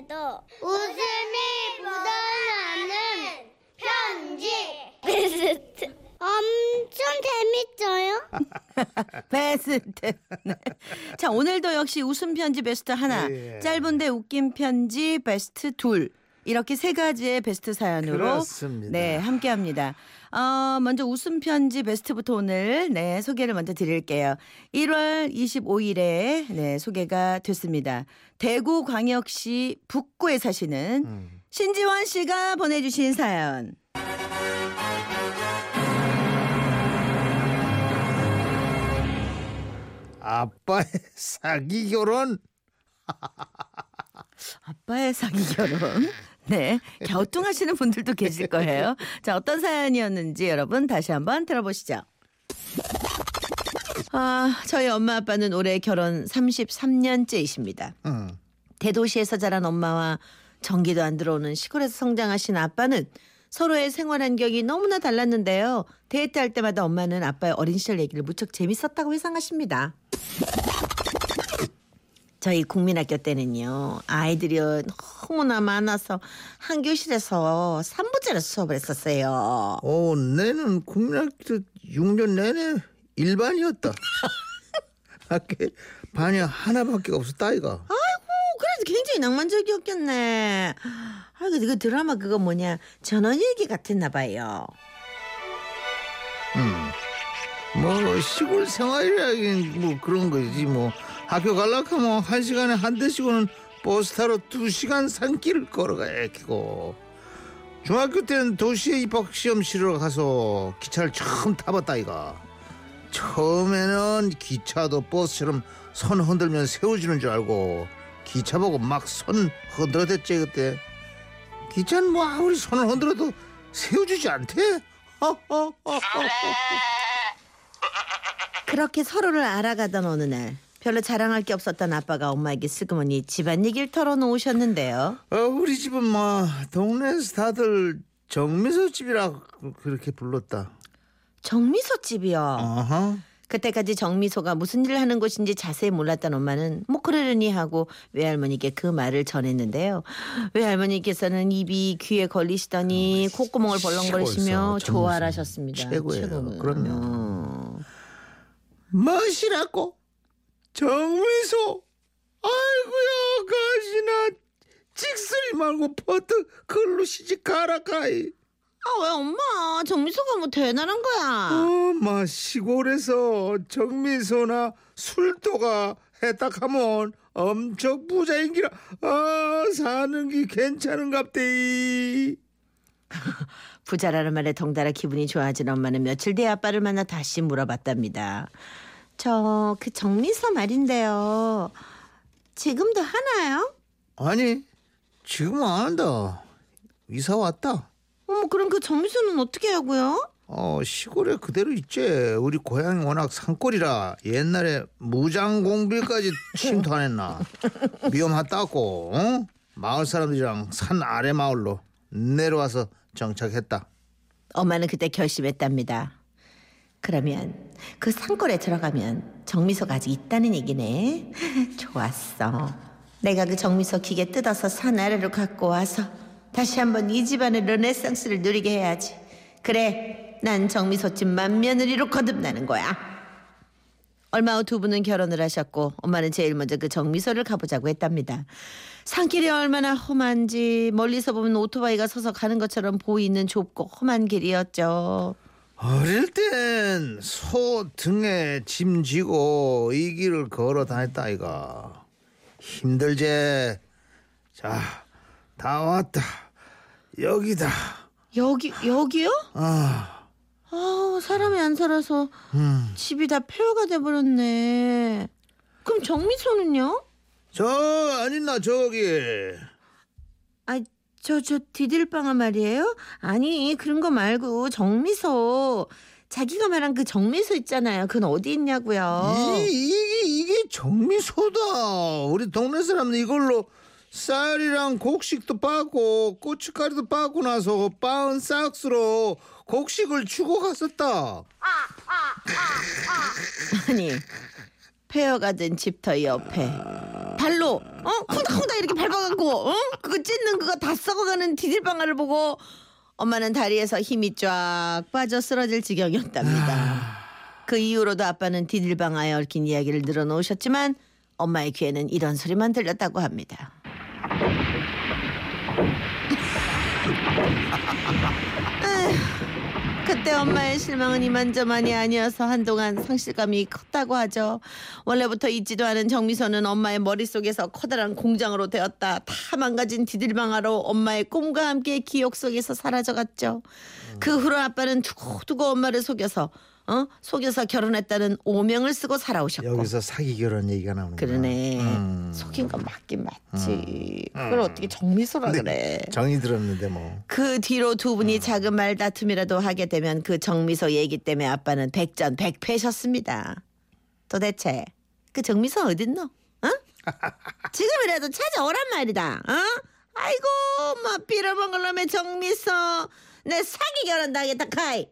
속에도 웃음이 묻어나는 편지. 베스트. 엄청 재밌어요. 베스트. 네. 자, 오늘도 역시 웃음 편지 베스트 하나, 예. 짧은데 웃긴 편지 베스트 둘. 이렇게 세 가지의 베스트 사연으로 그렇습니다. 네, 함께 합니다. 어, 먼저 웃음 편지 베스트부터 오늘 네, 소개를 먼저 드릴게요. 1월 25일에 네, 소개가 됐습니다. 대구 광역시 북구에 사시는 음. 신지원 씨가 보내 주신 사연. 아빠의 사기 결혼 아빠의 사기 결혼. 네. 갸우뚱하시는 분들도 계실 거예요. 자, 어떤 사연이었는지 여러분 다시 한번 들어보시죠. 아, 저희 엄마 아빠는 올해 결혼 33년째이십니다. 응. 대도시에서 자란 엄마와 전기도 안 들어오는 시골에서 성장하신 아빠는 서로의 생활 환경이 너무나 달랐는데요. 데이트할 때마다 엄마는 아빠의 어린 시절 얘기를 무척 재밌었다고 회상하십니다. 저희 국민학교 때는요 아이들이 너무나 많아서 한 교실에서 3부제로 수업을 했었어요. 어, 내는 국민학교 6년 내내 일반이었다. 학교 반이 하나밖에 없었다 아이가. 아이고 그래도 굉장히 낭만적이었겠네. 아이고 그 드라마 그거 뭐냐 전원일기 같았나 봐요. 음. 뭐 시골 생활이라긴 뭐 그런 거지 뭐 학교 갈라고 하면 한 시간에 한 대씩은 버스 타러 두 시간 산길을 걸어가야 했고. 중학교 때는 도시에 입학 시험 치러 가서 기차를 처음 타봤다 이가. 처음에는 기차도 버스처럼 손 흔들면 세워주는 줄 알고 기차 보고 막손 흔들어댔지 그때. 기차는 뭐 아무리 손을 흔들어도 세워주지 않대? 그렇게 서로를 알아가던 어느 날 별로 자랑할 게 없었던 아빠가 엄마에게 슬그머니 집안 얘기를 털어놓으셨는데요. 어, 우리 집은 뭐 동네에서 다들 정미소 집이라 그렇게 불렀다. 정미소 집이요. 어허. 그때까지 정미소가 무슨 일을 하는 곳인지 자세히 몰랐던 엄마는 뭐 그러려니 하고 외할머니께 그 말을 전했는데요. 외할머니께서는 입이 귀에 걸리시더니 콧구멍을 벌렁거리시며 최고였어, 좋아를 정미소. 하셨습니다. 최고예요. 최고는. 그럼요. 어. 멋이라고 정미소. 아이고야 가시나 찍소리 말고 버트 걸로 시집 가라 가이. 아, 왜 엄마? 정미소가 뭐 대단한 거야. 어마 시골에서 정미소나 술도가 했다 하면 엄청 부자인기라 아 사는 게 괜찮은갑대 부자라는 말에 덩달아 기분이 좋아진 엄마는 며칠 뒤에 아빠를 만나 다시 물어봤답니다. 저 그 정미소 말인데요. 지금도 하나요? 아니 지금 안 한다 이사 왔다 어머 그럼 그 정미소는 어떻게 하고요? 어 시골에 그대로 있지 우리 고향이 워낙 산골이라 옛날에 무장공비까지 침투 안 했나 위험하다고 어? 마을 사람들이랑 산 아래 마을로 내려와서 정착했다 엄마는 그때 결심했답니다. 그러면 그 산골에 들어가면 정미소가 아직 있다는 얘기네. 좋았어. 내가 그 정미소 기계 뜯어서 산 아래로 갖고 와서 다시 한번 이 집안의 르네상스를 누리게 해야지. 그래, 난 정미소집 맏며느리로 거듭나는 거야. 얼마 후 두 분은 결혼을 하셨고 엄마는 제일 먼저 그 정미소를 가보자고 했답니다. 산길이 얼마나 험한지 멀리서 보면 오토바이가 서서 가는 것처럼 보이는 좁고 험한 길이었죠. 어릴 땐 소 등에 짐 지고 이 길을 걸어 다녔다 아이가 힘들제 자 다 왔다 여기다 여기 여기요? 아아 사람이 안 살아서 음. 집이 다 폐허가 돼버렸네. 그럼 정미소는요? 저 아니나 저기 아 저 저 디딜방아 말이에요? 아니 그런 거 말고 정미소 자기가 말한 그 정미소 있잖아요. 그건 어디 있냐고요? 이, 이게 이게 정미소다 우리 동네 사람들 이걸로 쌀이랑 곡식도 빠고 고춧가루도 빠고 나서 빠은 싹스로 곡식을 주고 갔었다 아니 페어가든 집터 옆에. 발로 어? 쿵닥쿵닥 이렇게 밟아갖고 어? 그거 찢는 그거 다 썩어가는 디딜방아를 보고 엄마는 다리에서 힘이 쫙 빠져 쓰러질 지경이었답니다. 그 이후로도 아빠는 디딜방아에 얽힌 이야기를 늘어놓으셨지만 엄마의 귀에는 이런 소리만 들렸다고 합니다. 에휴, 그때 엄마의 실망은 이만저만이 아니어서 한동안 상실감이 컸다고 하죠. 원래부터 있지도 않은 정미소는 엄마의 머릿속에서 커다란 공장으로 되었다. 다 망가진 디딜방아로 엄마의 꿈과 함께 기억 속에서 사라져갔죠. 그 후로 아빠는 두고두고 엄마를 속여서 어? 속여서 결혼했다는 오명을 쓰고 살아오셨고 여기서 사기 결혼 얘기가 나오는 거야. 그러네. 음. 속인 건 맞긴 맞지. 그걸 어떻게 정미소라 그래. 정이 들었는데 뭐. 그 뒤로 두 분이 작은 말 다툼이라도 하게 되면 그 정미소 얘기 때문에 아빠는 백전 백패셨습니다. 도대체 그 정미소 어딨노? 어? 지금이라도 찾아오란 말이다. 어? 아이고 뭐 빌어먹을 놈의 정미소 내 사기 결혼 당했다 카이.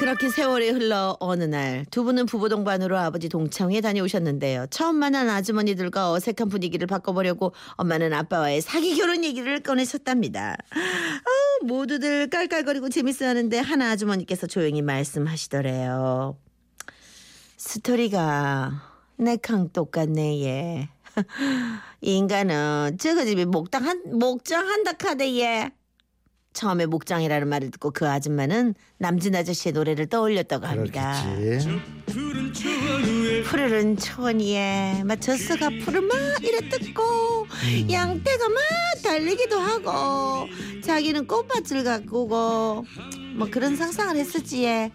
그렇게 세월이 흘러 어느 날 두 분은 부부 동반으로 아버지 동창회에 다녀오셨는데요. 처음 만난 아주머니들과 어색한 분위기를 바꿔보려고 엄마는 아빠와의 사기 결혼 얘기를 꺼내셨답니다. 아, 모두들 깔깔거리고 재밌어하는데 하나 아주머니께서 조용히 말씀하시더래요. 스토리가 내캉 똑같네 얘. 이 인간은 저거 집에 목당 한 목장 한다 카대 얘. 처음에 목장이라는 말을 듣고 그 아줌마는 남진 아저씨의 노래를 떠올렸다고 합니다. 그렇겠지. 푸르른 초원 위에 막 젖소가 푸르 막 이래 뜯고 양떼가 막 달리기도 하고 자기는 꽃밭을 가꾸고 뭐 그런 상상을 했었지 얘.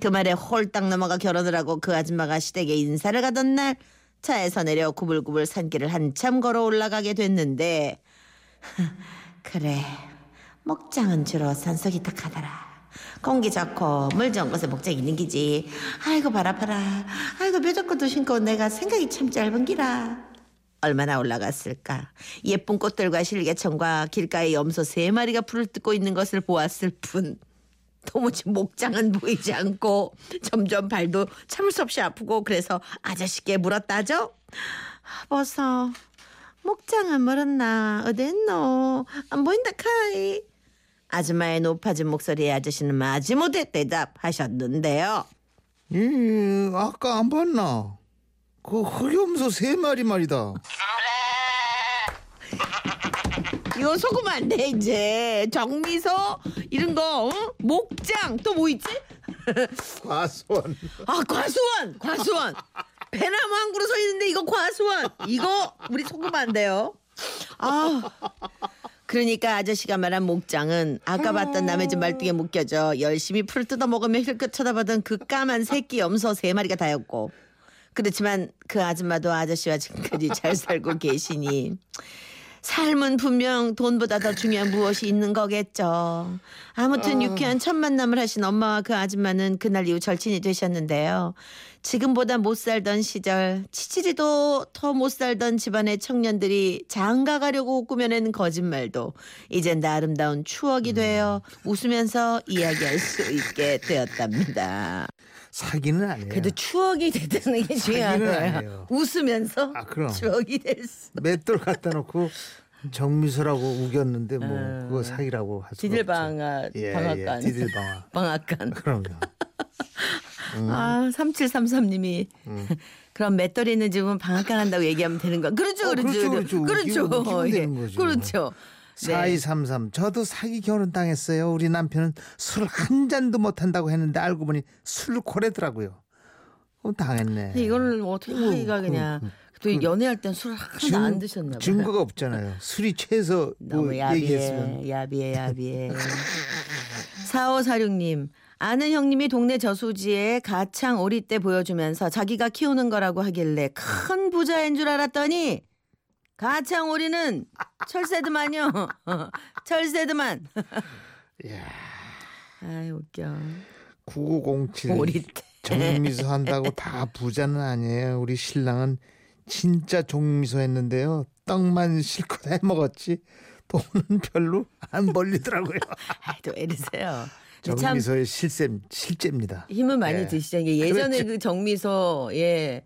그 말에 홀딱 넘어가 결혼을 하고 그 아줌마가 시댁에 인사를 가던 날 차에서 내려 구불구불 산길을 한참 걸어 올라가게 됐는데 그래 목장은 주로 산속이 탁하더라. 공기 좋고 물 좋은 곳에 목장이 있는 기지. 아이고 바라 봐라. 아이고 뾰족것도 신고 내가 생각이 참 짧은 기라. 얼마나 올라갔을까? 예쁜 꽃들과 실개청과 길가에 염소 세 마리가 풀을 뜯고 있는 것을 보았을 뿐. 도무지 목장은 보이지 않고 점점 발도 참을 수 없이 아프고 그래서 아저씨께 물었다죠. 벌써 목장은 멀었나? 어딨노? 안 보인다 카이. 아줌마의 높아진 목소리에 아저씨는 마지못해 대답하셨는데요. 예, 아까 안 봤나? 그 흑염소 세 마리 말이다. 이거 속으면 안돼 이제 정미소 이런 거 어? 목장 또 뭐 있지? 과수원. 아 과수원 과수원 배나무 한 그루 서 있는데 이거 과수원 이거 우리 속으면 안 돼요 아 그러니까 아저씨가 말한 목장은 아까 봤던 남의 집 말뚝에 묶여져 열심히 풀을 뜯어 먹으며 힐끗 쳐다보던 그 까만 새끼 염소 세 마리가 다였고. 그렇지만 그 아줌마도 아저씨와 지금까지 잘 살고 계시니 삶은 분명 돈보다 더 중요한 무엇이 있는 거겠죠. 아무튼 유쾌한 첫 만남을 하신 엄마와 그 아줌마는 그날 이후 절친이 되셨는데요. 지금보다 못 살던 시절 치치리도 더 못 살던 집안의 청년들이 장가 가려고 꾸며낸 거짓말도 이젠 다 아름다운 추억이 되어 웃으면서 이야기할 수 있게 되었답니다. 사기는 아니에요. 그래도 추억이 됐다는 게. 아니에요. 웃으면서 아, 그럼. 추억이 됐어. 맷돌 갖다 놓고 정미소라고 우겼는데 뭐 그거 사기라고. 음. 디딜방아 예, 방앗간. 예, 디딜방아. 방앗간. 그럼요. 아, 3733님이 그럼 맷돌이 있는 집은 방앗간 한다고 얘기하면 되는 거야. 그렇죠, 어, 그렇죠. 그렇죠, 그렇죠. 그렇죠. 예, 되는 거죠. 그렇죠. 네. 4233 저도 사기 결혼 당했어요. 우리 남편은 술 한 잔도 못 한다고 했는데 알고 보니 술코레더라고요. 어, 당했네. 이거를 어떻게 하기가 그냥 또 연애할 땐 술 하나도 안 드셨나 봐요. 증거가 없잖아요. 술이 취해서 뭐 너무 얘기했으면 야비해, 야비해, 야비해. 4546님, 아는 형님이 동네 저수지에 가창 오리 때 보여주면서 자기가 키우는 거라고 하길래 큰 부자인 줄 알았더니 가창 오리는 철새드만요. 철새드만. 이야. 아이 웃겨. 9907 오리 때. 정미소 한다고 다 부자는 아니에요. 우리 신랑은 진짜 종미소 했는데요. 떡만 실컷 해 먹었지. 돈은 별로 안 벌리더라고요. 아이 또 애르세요. 참 정미소의 실세 실제입니다. 힘을 많이 예. 드시죠. 예전에 그렇죠. 그 정미소 예.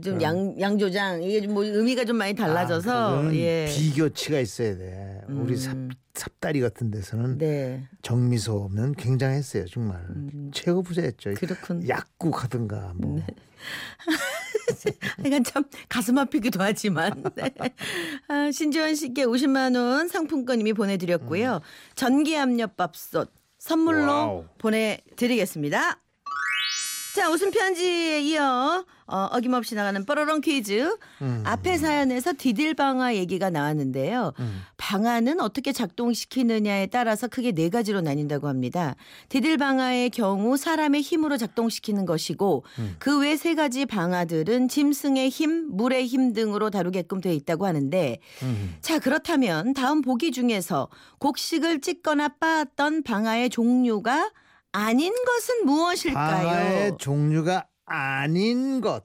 좀양 양조장 이게 좀 뭐 의미가 좀 많이 달라져서 아, 예. 비교치가 있어야 돼. 우리 삽, 음. 삽 다리 같은 데서는 네. 정미소면 굉장했어요 정말 최고 부자였죠. 음. 그렇군. 약국 하든가 뭐 약간 참 가슴 아프기도 하지만 네. 아, 신지원 씨께 50만 원 상품권 이미 보내드렸고요. 전기 압력밥솥 선물로 음. 와우. 보내드리겠습니다. 자 웃음 편지에 이어 어, 어김없이 나가는 뽀로롱 퀴즈 음. 앞에 사연에서 디딜 방아 얘기가 나왔는데요. 음. 방아는 어떻게 작동시키느냐에 따라서 크게 네 가지로 나뉜다고 합니다. 디딜 방아의 경우 사람의 힘으로 작동시키는 것이고 음. 그 외 세 가지 방아들은 짐승의 힘, 물의 힘 등으로 다루게끔 돼 있다고 하는데 음. 자 그렇다면 다음 보기 중에서 곡식을 찢거나 빻았던 방아의 종류가 아닌 것은 무엇일까요? 방아의 종류가 아닌 것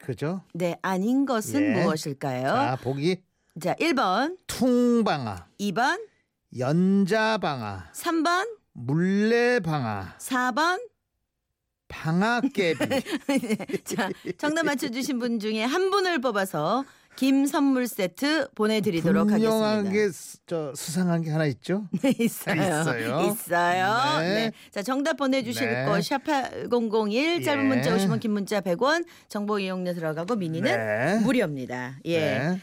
그죠? 네, 아닌 것은 예. 무엇일까요? 자 보기 자, 1번, 퉁방아, 2번, 연자방아, 3번, 물레방아, 4번. 방아깨비. 자, 정답 맞춰주신 분 중에 한 분을 뽑아서 김 선물 세트 보내드리도록 하겠습니다. 분명하게 수- 저 수상한 게 하나 있죠? 네, 있어요. 있어요. 있어요. 네. 네. 자, 정답 보내주실 네. 거, 샵8001, 짧은 예. 문자 50원, 긴 문자 100원, 정보 이용료 들어가고 미니는 네. 무료입니다. 예. 네.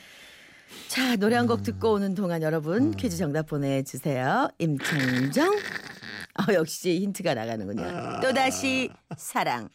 자, 노래 한 곡 듣고 오는 동안 여러분 퀴즈 정답 보내주세요. 임창정. 어, 역시 힌트가 나가는군요. 또다시 사랑.